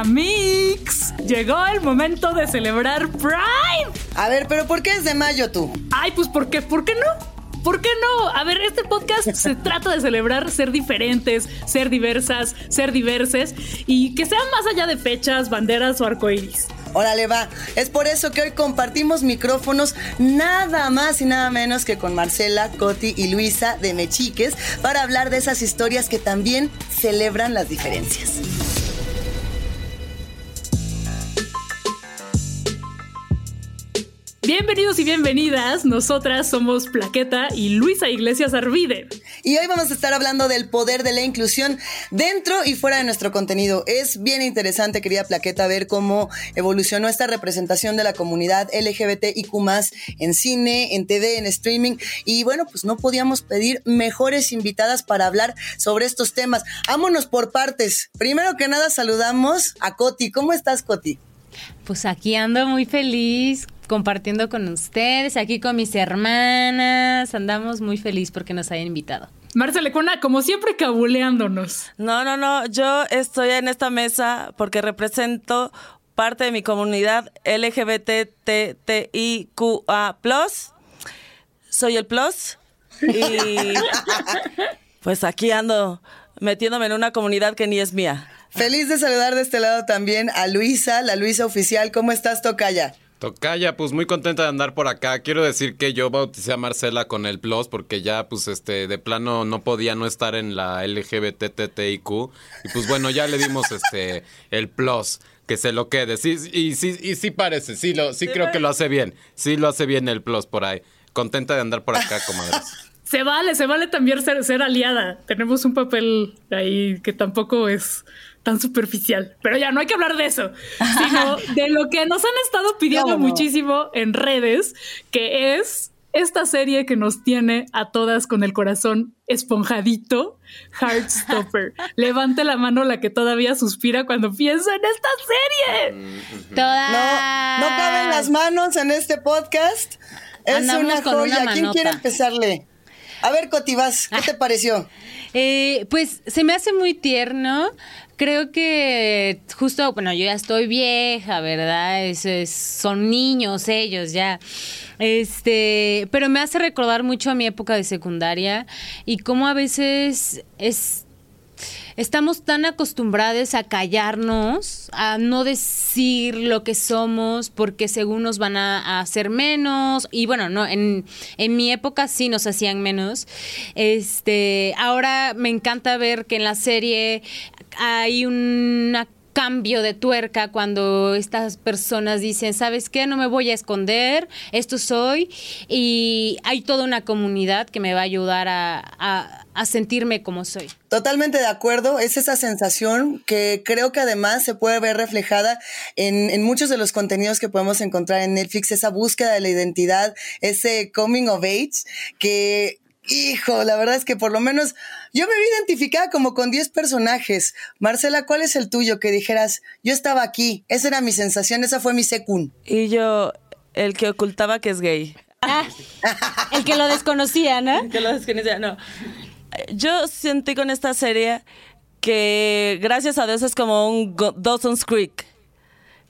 Amix, llegó el momento de celebrar Prime. A ver, pero ¿por qué es de mayo tú? Ay, pues ¿por qué? ¿Por qué no? ¿Por qué no? A ver, este podcast se trata de celebrar ser diferentes, ser diversas, ser diverses y que sean más allá de fechas, banderas o arcoíris. Órale, va. Es por eso que hoy compartimos micrófonos nada más y nada menos que con Marcela, Coti y Luisa de Mechiques para hablar de esas historias que también celebran las diferencias. Bienvenidos y bienvenidas. Nosotras somos Plaqueta y Luisa Iglesias Arvide. Y hoy vamos a estar hablando del poder de la inclusión dentro y fuera de nuestro contenido. Es bien interesante, querida Plaqueta, ver cómo evolucionó esta representación de la comunidad LGBTIQ en cine, en TV, en streaming. Y bueno, pues no podíamos pedir mejores invitadas para hablar sobre estos temas. Vámonos por partes. Primero que nada, saludamos a Coti. ¿Cómo estás, Coti? Pues aquí ando muy feliz compartiendo con ustedes, aquí con mis hermanas. Andamos muy feliz porque nos hayan invitado. Marcela Lecona, como siempre, cabuleándonos. No, no, no. Yo estoy en esta mesa porque represento parte de mi comunidad LGBTTIQA. Soy el Plus. Y pues aquí ando metiéndome en una comunidad que ni es mía. Feliz de saludar de este lado también a Luisa, la Luisa oficial. ¿Cómo estás, Tocaya? Tocaya, pues muy contenta de andar por acá. Quiero decir que yo bauticé a Marcela con el Plus porque ya, pues, este, de plano no podía no estar en la LGBTTIQ. Y pues bueno, ya le dimos este el Plus, que se lo quede. Sí, y sí, y sí parece, sí lo, sí creo que lo hace bien. Sí lo hace bien el Plus por ahí. Contenta de andar por acá, comadres. Se vale, se vale también ser, ser aliada. Tenemos un papel ahí que tampoco es tan superficial. Pero ya no hay que hablar de eso, sino de lo que nos han estado pidiendo muchísimo en redes, que es esta serie que nos tiene a todas con el corazón esponjadito, Heartstopper. Levante la mano la que todavía suspira cuando piensa en esta serie. Todas. No, no caben las manos en este podcast. Es una joya. ¿Quién quiere empezarle? A ver, Cotivas, ¿qué te pareció? Eh, pues se me hace muy tierno. Creo que justo, bueno, yo ya estoy vieja, ¿verdad? Es, son niños ellos ya. Este, pero me hace recordar mucho a mi época de secundaria y cómo a veces es estamos tan acostumbrados a callarnos, a no decir lo que somos, porque según nos van a, hacer menos. Y bueno, no, en, en, mi época sí nos hacían menos. Este, ahora me encanta ver que en la serie hay una cambio de tuerca cuando estas personas dicen, ¿sabes qué? No me voy a esconder, esto soy. Y hay toda una comunidad que me va a ayudar a, sentirme como soy. Totalmente de acuerdo, es esa sensación que creo que además se puede ver reflejada en, en, muchos de los contenidos que podemos encontrar en Netflix, esa búsqueda de la identidad, ese coming of age, que Hijo, la verdad es que por lo menos yo me vi identificada como con 10 personajes. Marcela, ¿cuál es el tuyo que dijeras, yo estaba aquí, esa era mi sensación, esa fue mi secund? Y yo, el que ocultaba que es gay. Ah, el que lo desconocía, ¿no? El que lo desconocía, no. Yo sentí con esta serie que gracias a Dios es como un Dawson's Creek.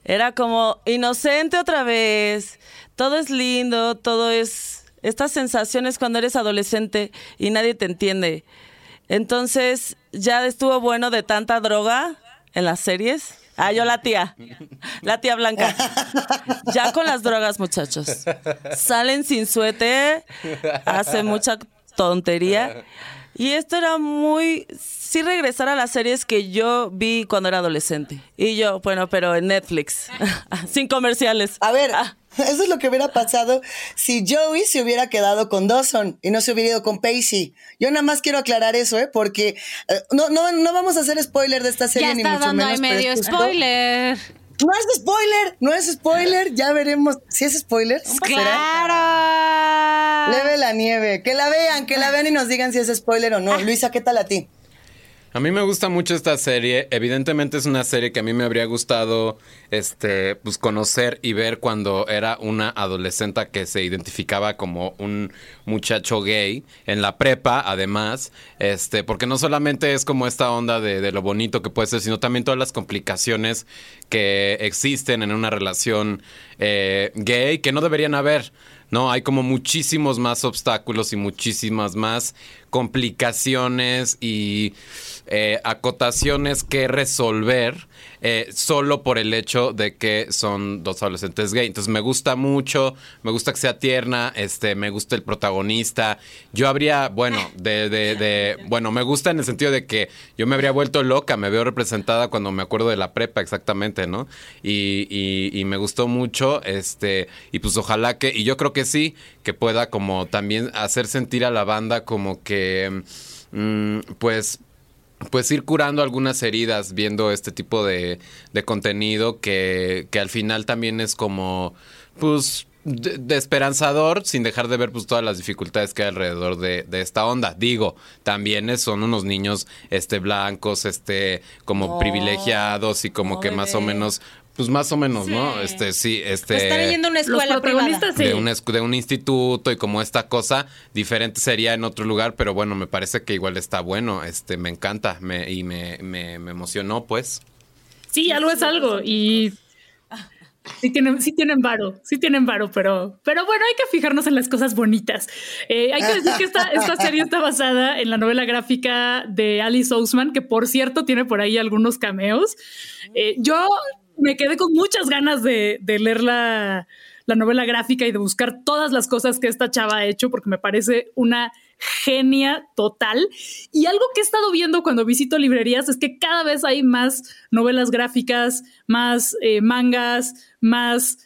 Era como inocente otra vez. Todo es lindo, todo es estas sensaciones cuando eres adolescente y nadie te entiende. Entonces, ya estuvo bueno de tanta droga en las series. Ah, yo la tía, la tía blanca. Ya con las drogas, muchachos. Salen sin suéter, hace mucha tontería. Y esto era muy, sí regresar a las series que yo vi cuando era adolescente. Y yo, bueno, pero en Netflix, sin comerciales. A ver, ah. Eso es lo que hubiera pasado si Joey se hubiera quedado con Dawson y no se hubiera ido con Pacey. Yo nada más quiero aclarar eso, ¿eh? Porque eh, no, no, no vamos a hacer spoiler de esta serie ya ni está mucho dando menos. Medio spoiler. No es spoiler, no es spoiler, ya veremos. ¿Si es spoiler? ¡Claro! Leve la nieve. Que la vean, que la vean y nos digan si es spoiler o no. Luisa, ¿qué tal a ti? A mí me gusta mucho esta serie. Evidentemente es una serie que a mí me habría gustado este pues conocer y ver cuando era una adolescente que se identificaba como un muchacho gay en la prepa, además, este, porque no solamente es como esta onda de, de lo bonito que puede ser, sino también todas las complicaciones que existen en una relación eh, gay que no deberían haber. No, hay como muchísimos más obstáculos y muchísimas más complicaciones y eh, acotaciones que resolver eh, solo por el hecho de que son dos adolescentes gay. Entonces me gusta mucho, me gusta que sea tierna, este, me gusta el protagonista. Yo habría, bueno, de, de, de, bueno, me gusta en el sentido de que yo me habría vuelto loca, me veo representada cuando me acuerdo de la prepa exactamente, ¿no? Y, y, y me gustó mucho, este, y pues ojalá que, y yo creo que sí, que pueda como también hacer sentir a la banda como que, mm, pues, pues ir curando algunas heridas viendo este tipo de, de contenido que, que, al final también es como, pues, de, de, esperanzador sin dejar de ver pues todas las dificultades que hay alrededor de, de esta onda. Digo, también son unos niños este blancos, este como privilegiados y como que más o menos pues más o menos, sí. ¿no? Este, sí, este. Pues están yendo a una escuela privada. Sí. De, un, de un instituto y como esta cosa, diferente sería en otro lugar, pero bueno, me parece que igual está bueno. Este, me encanta me, y me, me, me emocionó, pues. Sí, algo es algo. Y Sí tienen, sí tienen varo, sí tienen varo, pero, pero bueno, hay que fijarnos en las cosas bonitas. Eh, hay que decir que esta, esta serie está basada en la novela gráfica de Alice Ousman, que por cierto tiene por ahí algunos cameos. Eh, yo me quedé con muchas ganas de, leer la, la, novela gráfica y de buscar todas las cosas que esta chava ha hecho, porque me parece una genia total. Y algo que he estado viendo cuando visito librerías es que cada vez hay más novelas gráficas, más eh, mangas, más,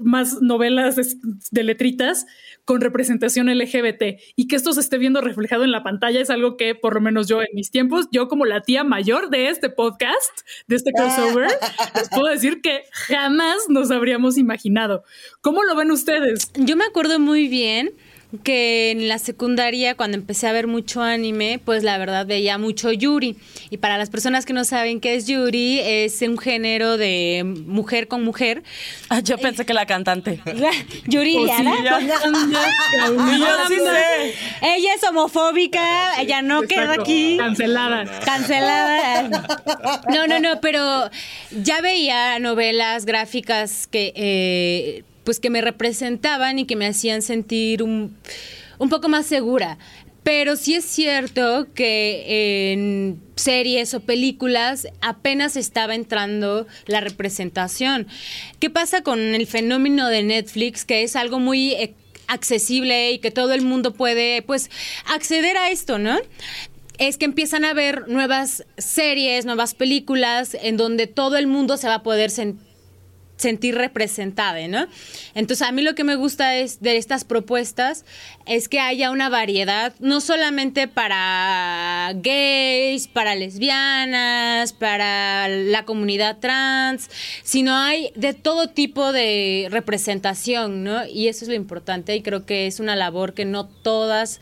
más novelas de, de letritas con representación LGBT y que esto se esté viendo reflejado en la pantalla es algo que por lo menos yo en mis tiempos, yo como la tía mayor de este podcast, de este crossover, les puedo decir que jamás nos habríamos imaginado. ¿Cómo lo ven ustedes? Yo me acuerdo muy bien que en la secundaria, cuando empecé a ver mucho anime, pues la verdad veía mucho Yuri. Y para las personas que no saben qué es Yuri, es un género de mujer con mujer. Ah, yo pensé eh, que la cantante. Yuri ella es homofóbica, ella no Exacto. queda aquí. Cancelada. Cancelada. No, no, no, pero ya veía novelas gráficas que eh, pues que me representaban y que me hacían sentir un, un poco más segura. Pero sí es cierto que en series o películas apenas estaba entrando la representación. ¿Qué pasa con el fenómeno de Netflix, que es algo muy eh, accesible y que todo el mundo puede pues acceder a esto, ¿no? es que empiezan a ver nuevas series, nuevas películas en donde todo el mundo se va a poder sentir sentir representada, ¿no? Entonces, a mí lo que me gusta es de estas propuestas es que haya una variedad, no solamente para gays, para lesbianas, para la comunidad trans, sino hay de todo tipo de representación, ¿no? Y eso es lo importante y creo que es una labor que no todas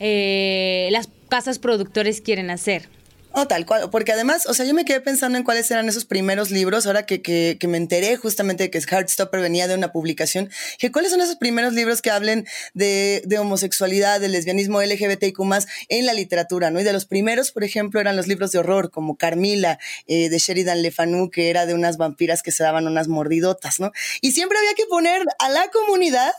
eh, las casas productores quieren hacer. No, tal cual, porque además, o sea, yo me quedé pensando en cuáles eran esos primeros libros, ahora que, que, que me enteré justamente de que Heartstopper venía de una publicación, que cuáles son esos primeros libros que hablen de, de homosexualidad, del lesbianismo LGBTIQ más en la literatura, ¿no? Y de los primeros, por ejemplo, eran los libros de horror, como Carmila, eh, de Sheridan Le Fanu, que era de unas vampiras que se daban unas mordidotas, ¿no? Y siempre había que poner a la comunidad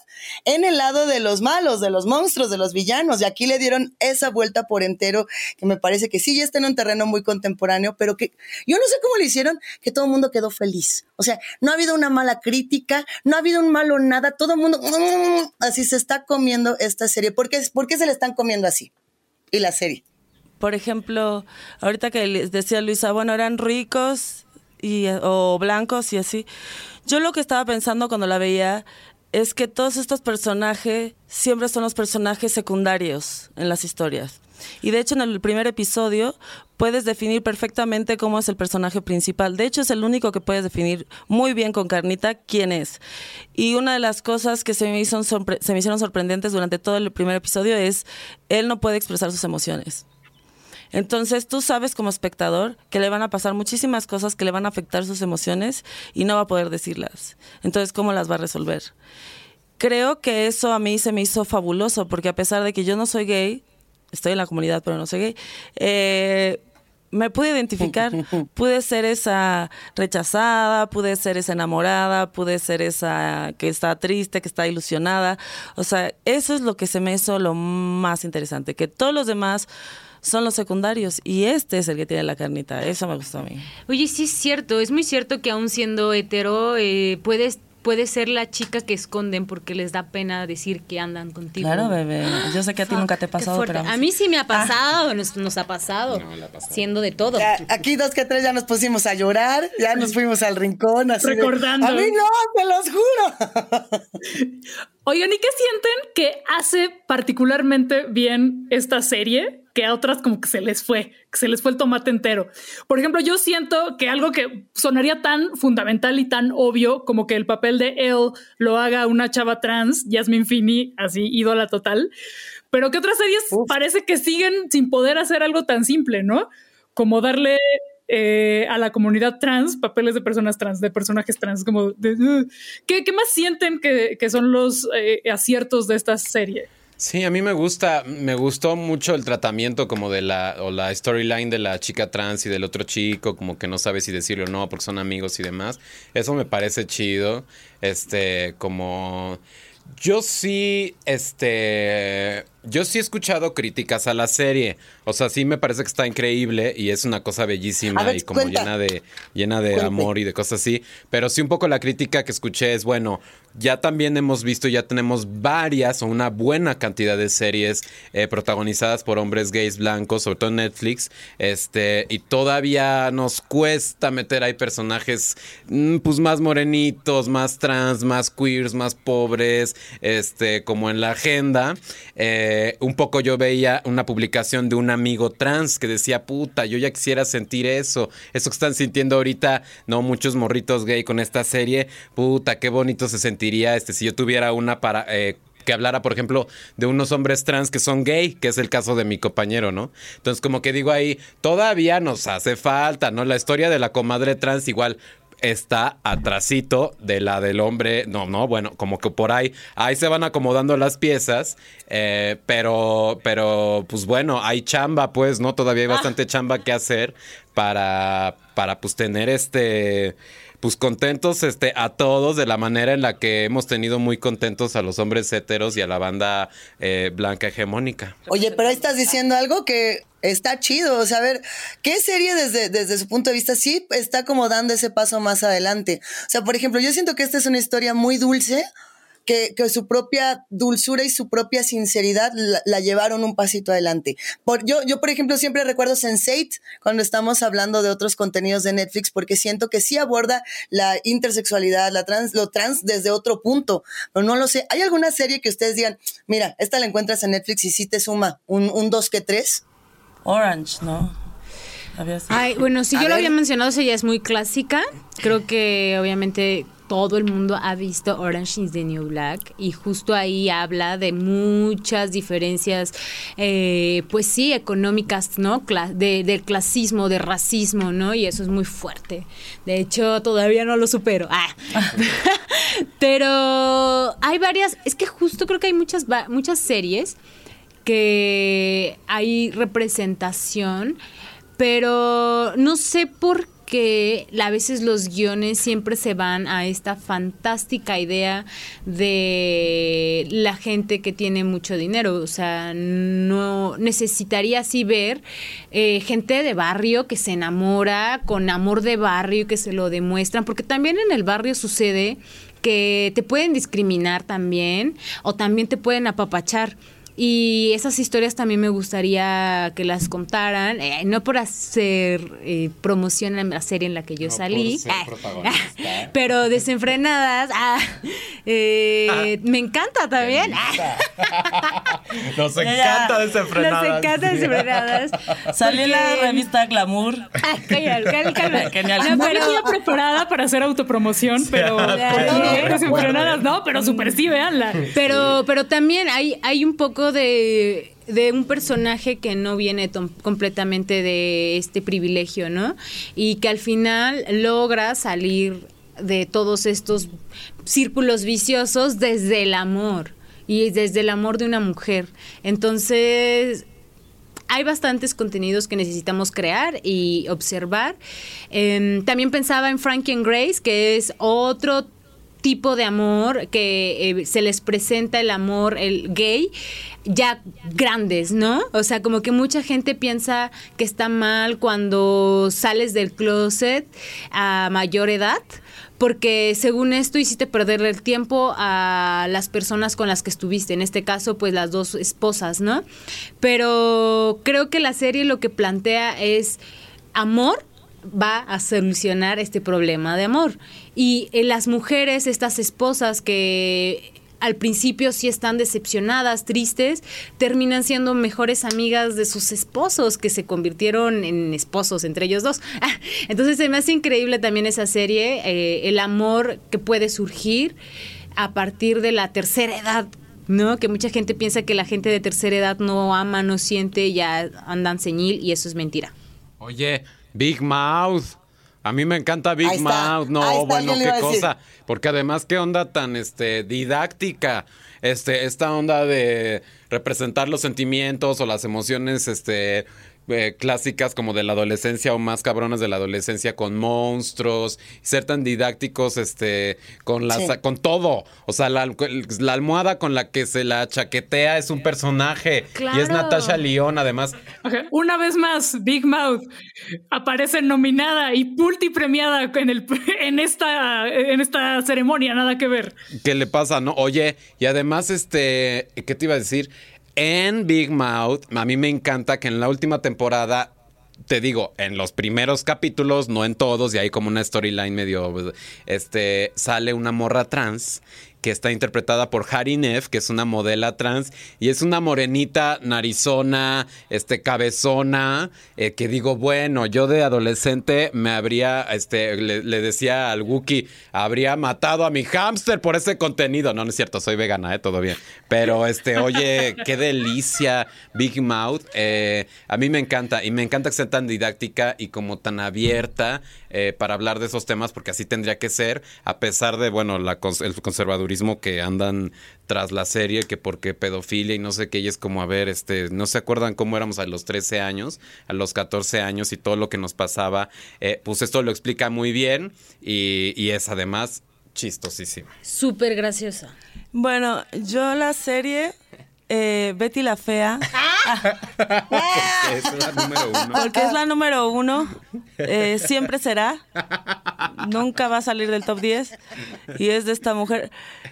en el lado de los malos, de los monstruos, de los villanos, y aquí le dieron esa vuelta por entero, que me parece que sí, ya está en terreno muy contemporáneo, pero que yo no sé cómo lo hicieron, que todo el mundo quedó feliz. O sea, no ha habido una mala crítica, no ha habido un malo nada, todo el mundo mmm, así se está comiendo esta serie. ¿Por qué, ¿Por qué se le están comiendo así? Y la serie. Por ejemplo, ahorita que les decía Luisa, bueno, eran ricos y, o blancos y así. Yo lo que estaba pensando cuando la veía es que todos estos personajes siempre son los personajes secundarios en las historias. Y de hecho en el primer episodio puedes definir perfectamente cómo es el personaje principal. De hecho es el único que puedes definir muy bien con Carnita quién es. Y una de las cosas que se me, hizo hicieron sorprendentes durante todo el primer episodio es él no puede expresar sus emociones. Entonces tú sabes como espectador que le van a pasar muchísimas cosas que le van a afectar sus emociones y no va a poder decirlas. Entonces, ¿cómo las va a resolver? Creo que eso a mí se me hizo fabuloso porque a pesar de que yo no soy gay, estoy en la comunidad pero no soy gay, eh, me pude identificar, pude ser esa rechazada, pude ser esa enamorada, pude ser esa que está triste, que está ilusionada. O sea, eso es lo que se me hizo lo más interesante, que todos los demás son los secundarios y este es el que tiene la carnita. Eso me gustó a mí. Oye, sí es cierto, es muy cierto que aún siendo hetero eh, puedes puede ser la chica que esconden porque les da pena decir que andan contigo. Claro, bebé. Yo sé que a ti nunca te ha pasado, pero... A mí sí me ha pasado, nos, nos, ha pasado, siendo de todo. aquí dos que tres ya nos pusimos a llorar, ya nos fuimos al rincón. Así Recordando. a mí no, te los juro. Oigan, ¿y qué sienten que hace particularmente bien esta serie? que a otras como que se les fue, que se les fue el tomate entero. Por ejemplo, yo siento que algo que sonaría tan fundamental y tan obvio como que el papel de él lo haga una chava trans, Jasmine Finney, así ídola total, pero que otras series parece que siguen sin poder hacer algo tan simple, ¿no? Como darle eh, a la comunidad trans, papeles de personas trans, de personajes trans, como de, ¿qué, más sienten que, son los eh, aciertos de esta serie? Sí, a mí me gusta, me gustó mucho el tratamiento como de la, o la storyline de la chica trans y del otro chico, como que no sabe si decirlo o no porque son amigos y demás. Eso me parece chido. Este, como yo sí, este, yo sí he escuchado críticas a la serie. O sea, sí me parece que está increíble y es una cosa bellísima y como llena de, llena de amor y de cosas así. Pero sí un poco la crítica que escuché es, bueno, ya también hemos visto, ya tenemos varias o una buena cantidad de series eh, protagonizadas por hombres gays blancos, sobre todo en Netflix, este, y todavía nos cuesta meter ahí personajes mm, pues más morenitos, más trans, más queers, más pobres, este, como en la agenda. Eh, un poco yo veía una publicación de un amigo trans que decía, puta, yo ya quisiera sentir eso, eso que están sintiendo ahorita, no muchos morritos gay con esta serie, puta, qué bonito se sentiría este, si yo tuviera una para... Eh, que hablara, por ejemplo, de unos hombres trans que son gay, que es el caso de mi compañero, ¿no? Entonces, como que digo ahí, todavía nos hace falta, ¿no? La historia de la comadre trans igual está atrasito de la del hombre. No, no, bueno, como que por ahí, ahí se van acomodando las piezas, eh, pero, pero, pues bueno, hay chamba, pues, ¿no? Todavía hay bastante chamba que hacer para, para, pues, tener este pues contentos este, a todos de la manera en la que hemos tenido muy contentos a los hombres heteros y a la banda eh, blanca hegemónica. Oye, pero ahí estás diciendo algo que está chido. O sea, a ver, ¿qué serie desde, desde su punto de vista sí está como dando ese paso más adelante? O sea, por ejemplo, yo siento que esta es una historia muy dulce que, su propia dulzura y su propia sinceridad la, llevaron un pasito adelante. Por, yo, yo, por ejemplo, siempre recuerdo Sense8 cuando estamos hablando de otros contenidos de Netflix, porque siento que sí aborda la intersexualidad, la trans, lo trans desde otro punto, pero no lo sé. ¿Hay alguna serie que ustedes digan, mira, esta la encuentras en Netflix y sí te suma un, un dos que tres? Orange, ¿no? Ay, bueno, si yo lo había mencionado, ella es muy clásica. Creo que obviamente todo el mundo ha visto Orange is the New Black y justo ahí habla de muchas diferencias, eh, pues sí, económicas, ¿no? de, del clasismo, de racismo, ¿no? Y eso es muy fuerte. De hecho, todavía no lo supero. Ah. Pero hay varias, es que justo creo que hay muchas, muchas series que hay representación, pero no sé por qué que a veces los guiones siempre se van a esta fantástica idea de la gente que tiene mucho dinero. O sea, no necesitaría así ver eh, gente de barrio que se enamora con amor de barrio y que se lo demuestran, porque también en el barrio sucede que te pueden discriminar también o también te pueden apapachar. Y esas historias también me gustaría que las contaran, eh, no por hacer eh, promoción en la serie en la que yo salí, ah, pero desenfrenadas, ah, eh, ah. me encanta también. Nos encanta desenfrenadas. Nos encanta desenfrenadas. Salió en la revista Glamour. No, pero... preparada para hacer autopromoción, pero desenfrenadas no, pero super sí, véanla. Pero, pero también hay, hay un poco de de un personaje que no viene completamente de este privilegio, ¿no? Y que al final logra salir de todos estos círculos viciosos desde el amor y desde el amor de una mujer. Entonces, hay bastantes contenidos que necesitamos crear y observar. Em, también pensaba en Frankie and Grace, que es otro tipo de amor que eh, se les presenta el amor el gay ya grandes, ¿no? O sea, como que mucha gente piensa que está mal cuando sales del closet a mayor edad porque según esto hiciste perder el tiempo a las personas con las que estuviste, en este caso pues las dos esposas, ¿no? Pero creo que la serie lo que plantea es amor va a solucionar este problema de amor. Y eh, las mujeres, estas esposas que al principio sí están decepcionadas, tristes, terminan siendo mejores amigas de sus esposos que se convirtieron en esposos entre ellos dos. Entonces se me hace increíble también esa serie, eh, el amor que puede surgir a partir de la tercera edad. ¿No? Que mucha gente piensa que la gente de tercera edad no ama, no siente, ya andan ceñil y eso es mentira. Oye, Big Mouth. A mí me encanta Big Mouth. No, bueno, qué cosa. Porque además, qué onda tan este, didáctica. Este, esta onda de representar los sentimientos o las emociones, este eh, clásicas como de la adolescencia o más cabronas de la adolescencia con monstruos, ser tan didácticos este con las con todo, o sea, la, almohada con la que se la chaquetea es un personaje y es Natasha Lyon además. Una vez más, Big Mouth aparece nominada y multipremiada en el en esta en esta ceremonia, nada que ver. ¿Qué le pasa, no? Oye, y además este, ¿qué te iba a decir? En Big Mouth, a mí me encanta que en la última temporada te digo, en los primeros capítulos, no en todos, y hay como una storyline medio, este, sale una morra trans que está interpretada por Harry Neff, que es una modela trans, y es una morenita, narizona, este, cabezona, eh, que digo, bueno, yo de adolescente me habría, este, le, decía al Wookie, habría matado a mi hámster por ese contenido. No, no es cierto, soy vegana, eh, todo bien. Pero, este, oye, qué delicia, Big Mouth. Eh, a mí me encanta, y me encanta que sea tan didáctica y como tan abierta eh, para hablar de esos temas, porque así tendría que ser, a pesar de, bueno, la, el conservadurismo que andan tras la serie, que porque pedofilia y no sé qué, y es como, a ver, este, no se acuerdan cómo éramos a los 13 años, a los 14 años y todo lo que nos pasaba, eh, pues esto lo explica muy bien y, y es además chistosísima. Súper graciosa. Bueno, yo la serie eh, Betty la Fea. Porque es la número uno. Porque es la número uno. Eh, siempre será. Nunca va a salir del top 10. Y es de esta mujer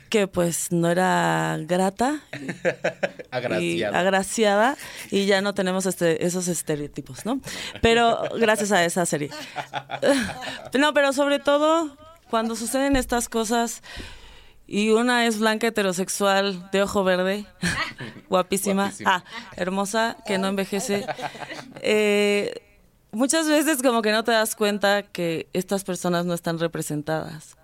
que pues no era grata. agraciada. Y, agraciada. Y ya no tenemos este, esos estereotipos, ¿no? Pero gracias a esa serie. No, pero sobre todo cuando suceden estas cosas y una es blanca heterosexual de ojo verde, guapísima, ah, hermosa, que no envejece. Eh, muchas veces como que no te das cuenta que estas personas no están representadas,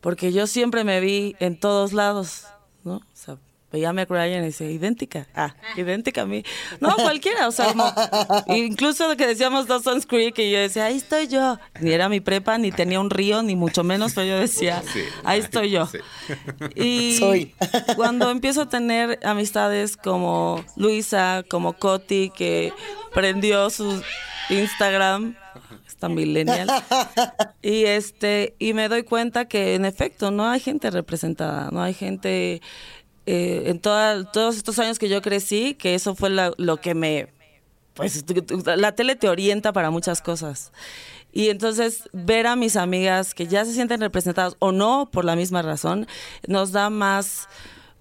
porque yo siempre me vi en todos lados, ¿no? O sea, veía a Meg Ryan y decía, idéntica, ah, idéntica a mí. No, cualquiera, o sea, como, incluso que decíamos Dawson's Creek y yo decía, ahí estoy yo. Ni era mi prepa, ni tenía un río, ni mucho menos, pero yo decía, ahí estoy yo. Y cuando empiezo a tener amistades como Luisa, como Coti, que prendió su Instagram, esta millennial, y este, y me doy cuenta que en efecto no hay gente representada, no hay gente eh, en todos estos años que yo crecí, que eso fue lo que me... Pues la tele te orienta para muchas cosas. Y entonces ver a mis amigas que ya se sienten representadas o no por la misma razón, nos da más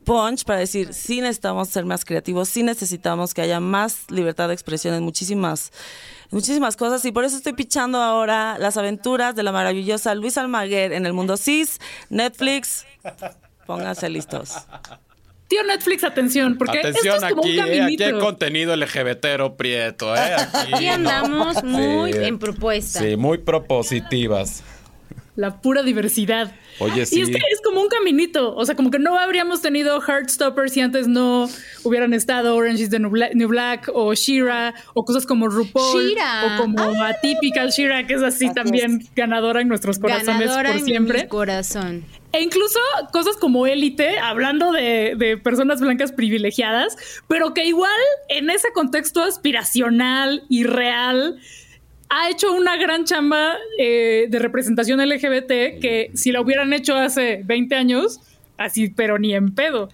punch para decir, sí necesitamos ser más creativos, sí necesitamos que haya más libertad de expresión en muchísimas, muchísimas cosas. Y por eso estoy pichando ahora las aventuras de la maravillosa Luis Almaguer en el mundo cis, Netflix. Pónganse listos. Tío Netflix, atención, porque atención esto es como aquí, un eh, aquí hay contenido LGBTero prieto, ¿eh? Aquí, andamos muy en propuesta. Sí, muy propositivas. la pura diversidad. Oye, sí. Y es que es como un caminito, o sea, como que no habríamos tenido Heartstopper si antes no hubieran estado Orange is the New Black, o Shira o cosas como RuPaul Shira. o como Ah. Atypical Shira, que es así, Así también ganadora en nuestros corazones Ganadora por en siempre. mi corazón. E incluso cosas como élite, hablando de, de personas blancas privilegiadas, pero que igual en ese contexto aspiracional y real ha hecho una gran chamba eh, de representación LGBT que si la hubieran hecho hace 20 años, así, pero ni en pedo.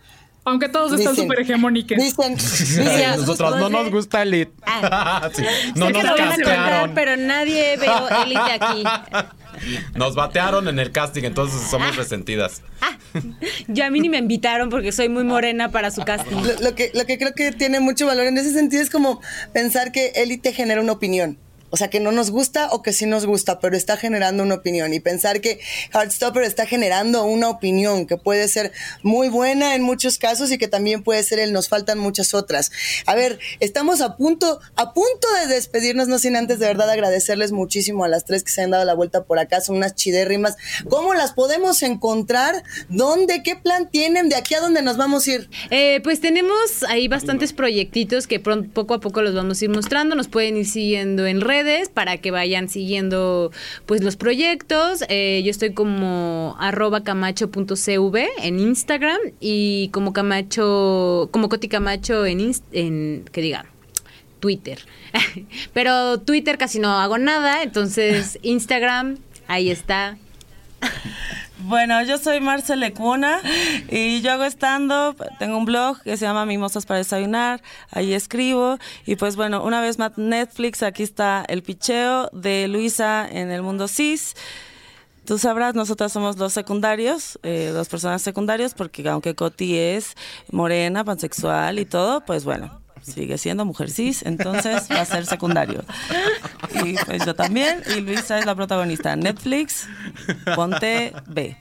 Aunque todos están súper hegemónicos. Dicen, dicen- Nosotros no nos gusta Elite. Ah. Sí, No Sé que nos lo van a contar, castearon. pero nadie veo élite aquí. Nos batearon en el casting, entonces somos resentidas. Yo a mí ni me invitaron porque soy muy morena para su casting. lo, lo que, lo que creo que tiene mucho valor en ese sentido es como pensar que élite genera una opinión. O sea, que no nos gusta o que sí nos gusta, pero está generando una opinión. Y pensar que Heartstopper está generando una opinión que puede ser muy buena en muchos casos y que también puede ser el nos faltan muchas otras. A ver, estamos a punto, a punto de despedirnos, no sin antes de verdad agradecerles muchísimo a las tres que se han dado la vuelta por acá. Son unas chidérrimas. ¿Cómo las podemos encontrar? ¿Dónde? ¿Qué plan tienen? ¿De aquí a dónde nos vamos a ir? Eh, pues tenemos ahí bastantes proyectitos que pron- poco a poco los vamos a ir mostrando. Nos pueden ir siguiendo en redes para que vayan siguiendo pues los proyectos. Eh, yo estoy como arroba camacho.cv en Instagram y como Camacho, como Coti Camacho en, inst- en que diga, Twitter. Pero Twitter casi no hago nada, entonces Instagram, ahí está. Bueno, yo soy Marcele Cuna y yo hago stand-up. Tengo un blog que se llama Mimosas para Desayunar. Ahí escribo. Y pues bueno, una vez más Netflix, aquí está el picheo de Luisa en el mundo cis. Tú sabrás, nosotras somos los secundarios, eh, los personas secundarios, porque aunque Coti es morena, pansexual y todo, pues bueno, sigue siendo mujer cis, entonces va a ser secundario. Y pues yo también, y Luisa es la protagonista. Netflix, ponte B.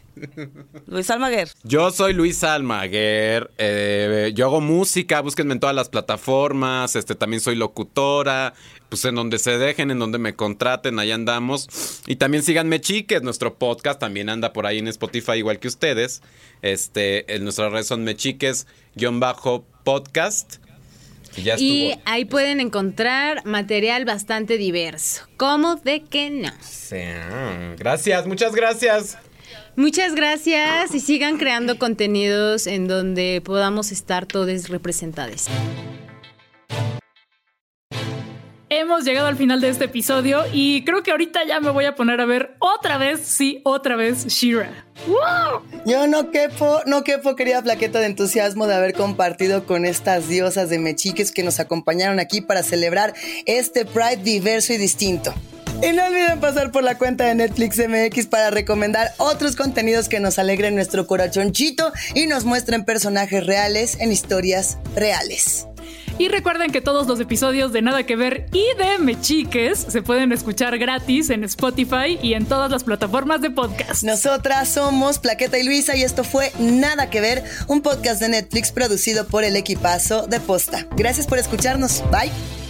Luis Almaguer. Yo soy Luis Almaguer, eh, yo hago música, búsquenme en todas las plataformas, este también soy locutora, pues en donde se dejen, en donde me contraten, ahí andamos. Y también síganme chiques, nuestro podcast también anda por ahí en Spotify igual que ustedes. Este, en nuestras redes son mechiques ya Y ahí pueden encontrar material bastante diverso. ¿Cómo de que no? Sí, Gracias, muchas gracias. Muchas gracias y sigan creando contenidos en donde podamos estar todos representados. Hemos llegado al final de este episodio y creo que ahorita ya me voy a poner a ver otra vez, sí, otra vez Shira. Yo no quepo, no quepo, querida plaqueta de entusiasmo de haber compartido con estas diosas de mechiques que nos acompañaron aquí para celebrar este Pride diverso y distinto. Y no olviden pasar por la cuenta de Netflix MX para recomendar otros contenidos que nos alegren nuestro corazoncito y nos muestren personajes reales en historias reales. Y recuerden que todos los episodios de Nada que Ver y de Mechiques se pueden escuchar gratis en Spotify y en todas las plataformas de podcast. Nosotras somos Plaqueta y Luisa y esto fue Nada que Ver, un podcast de Netflix producido por el equipazo de Posta. Gracias por escucharnos. Bye.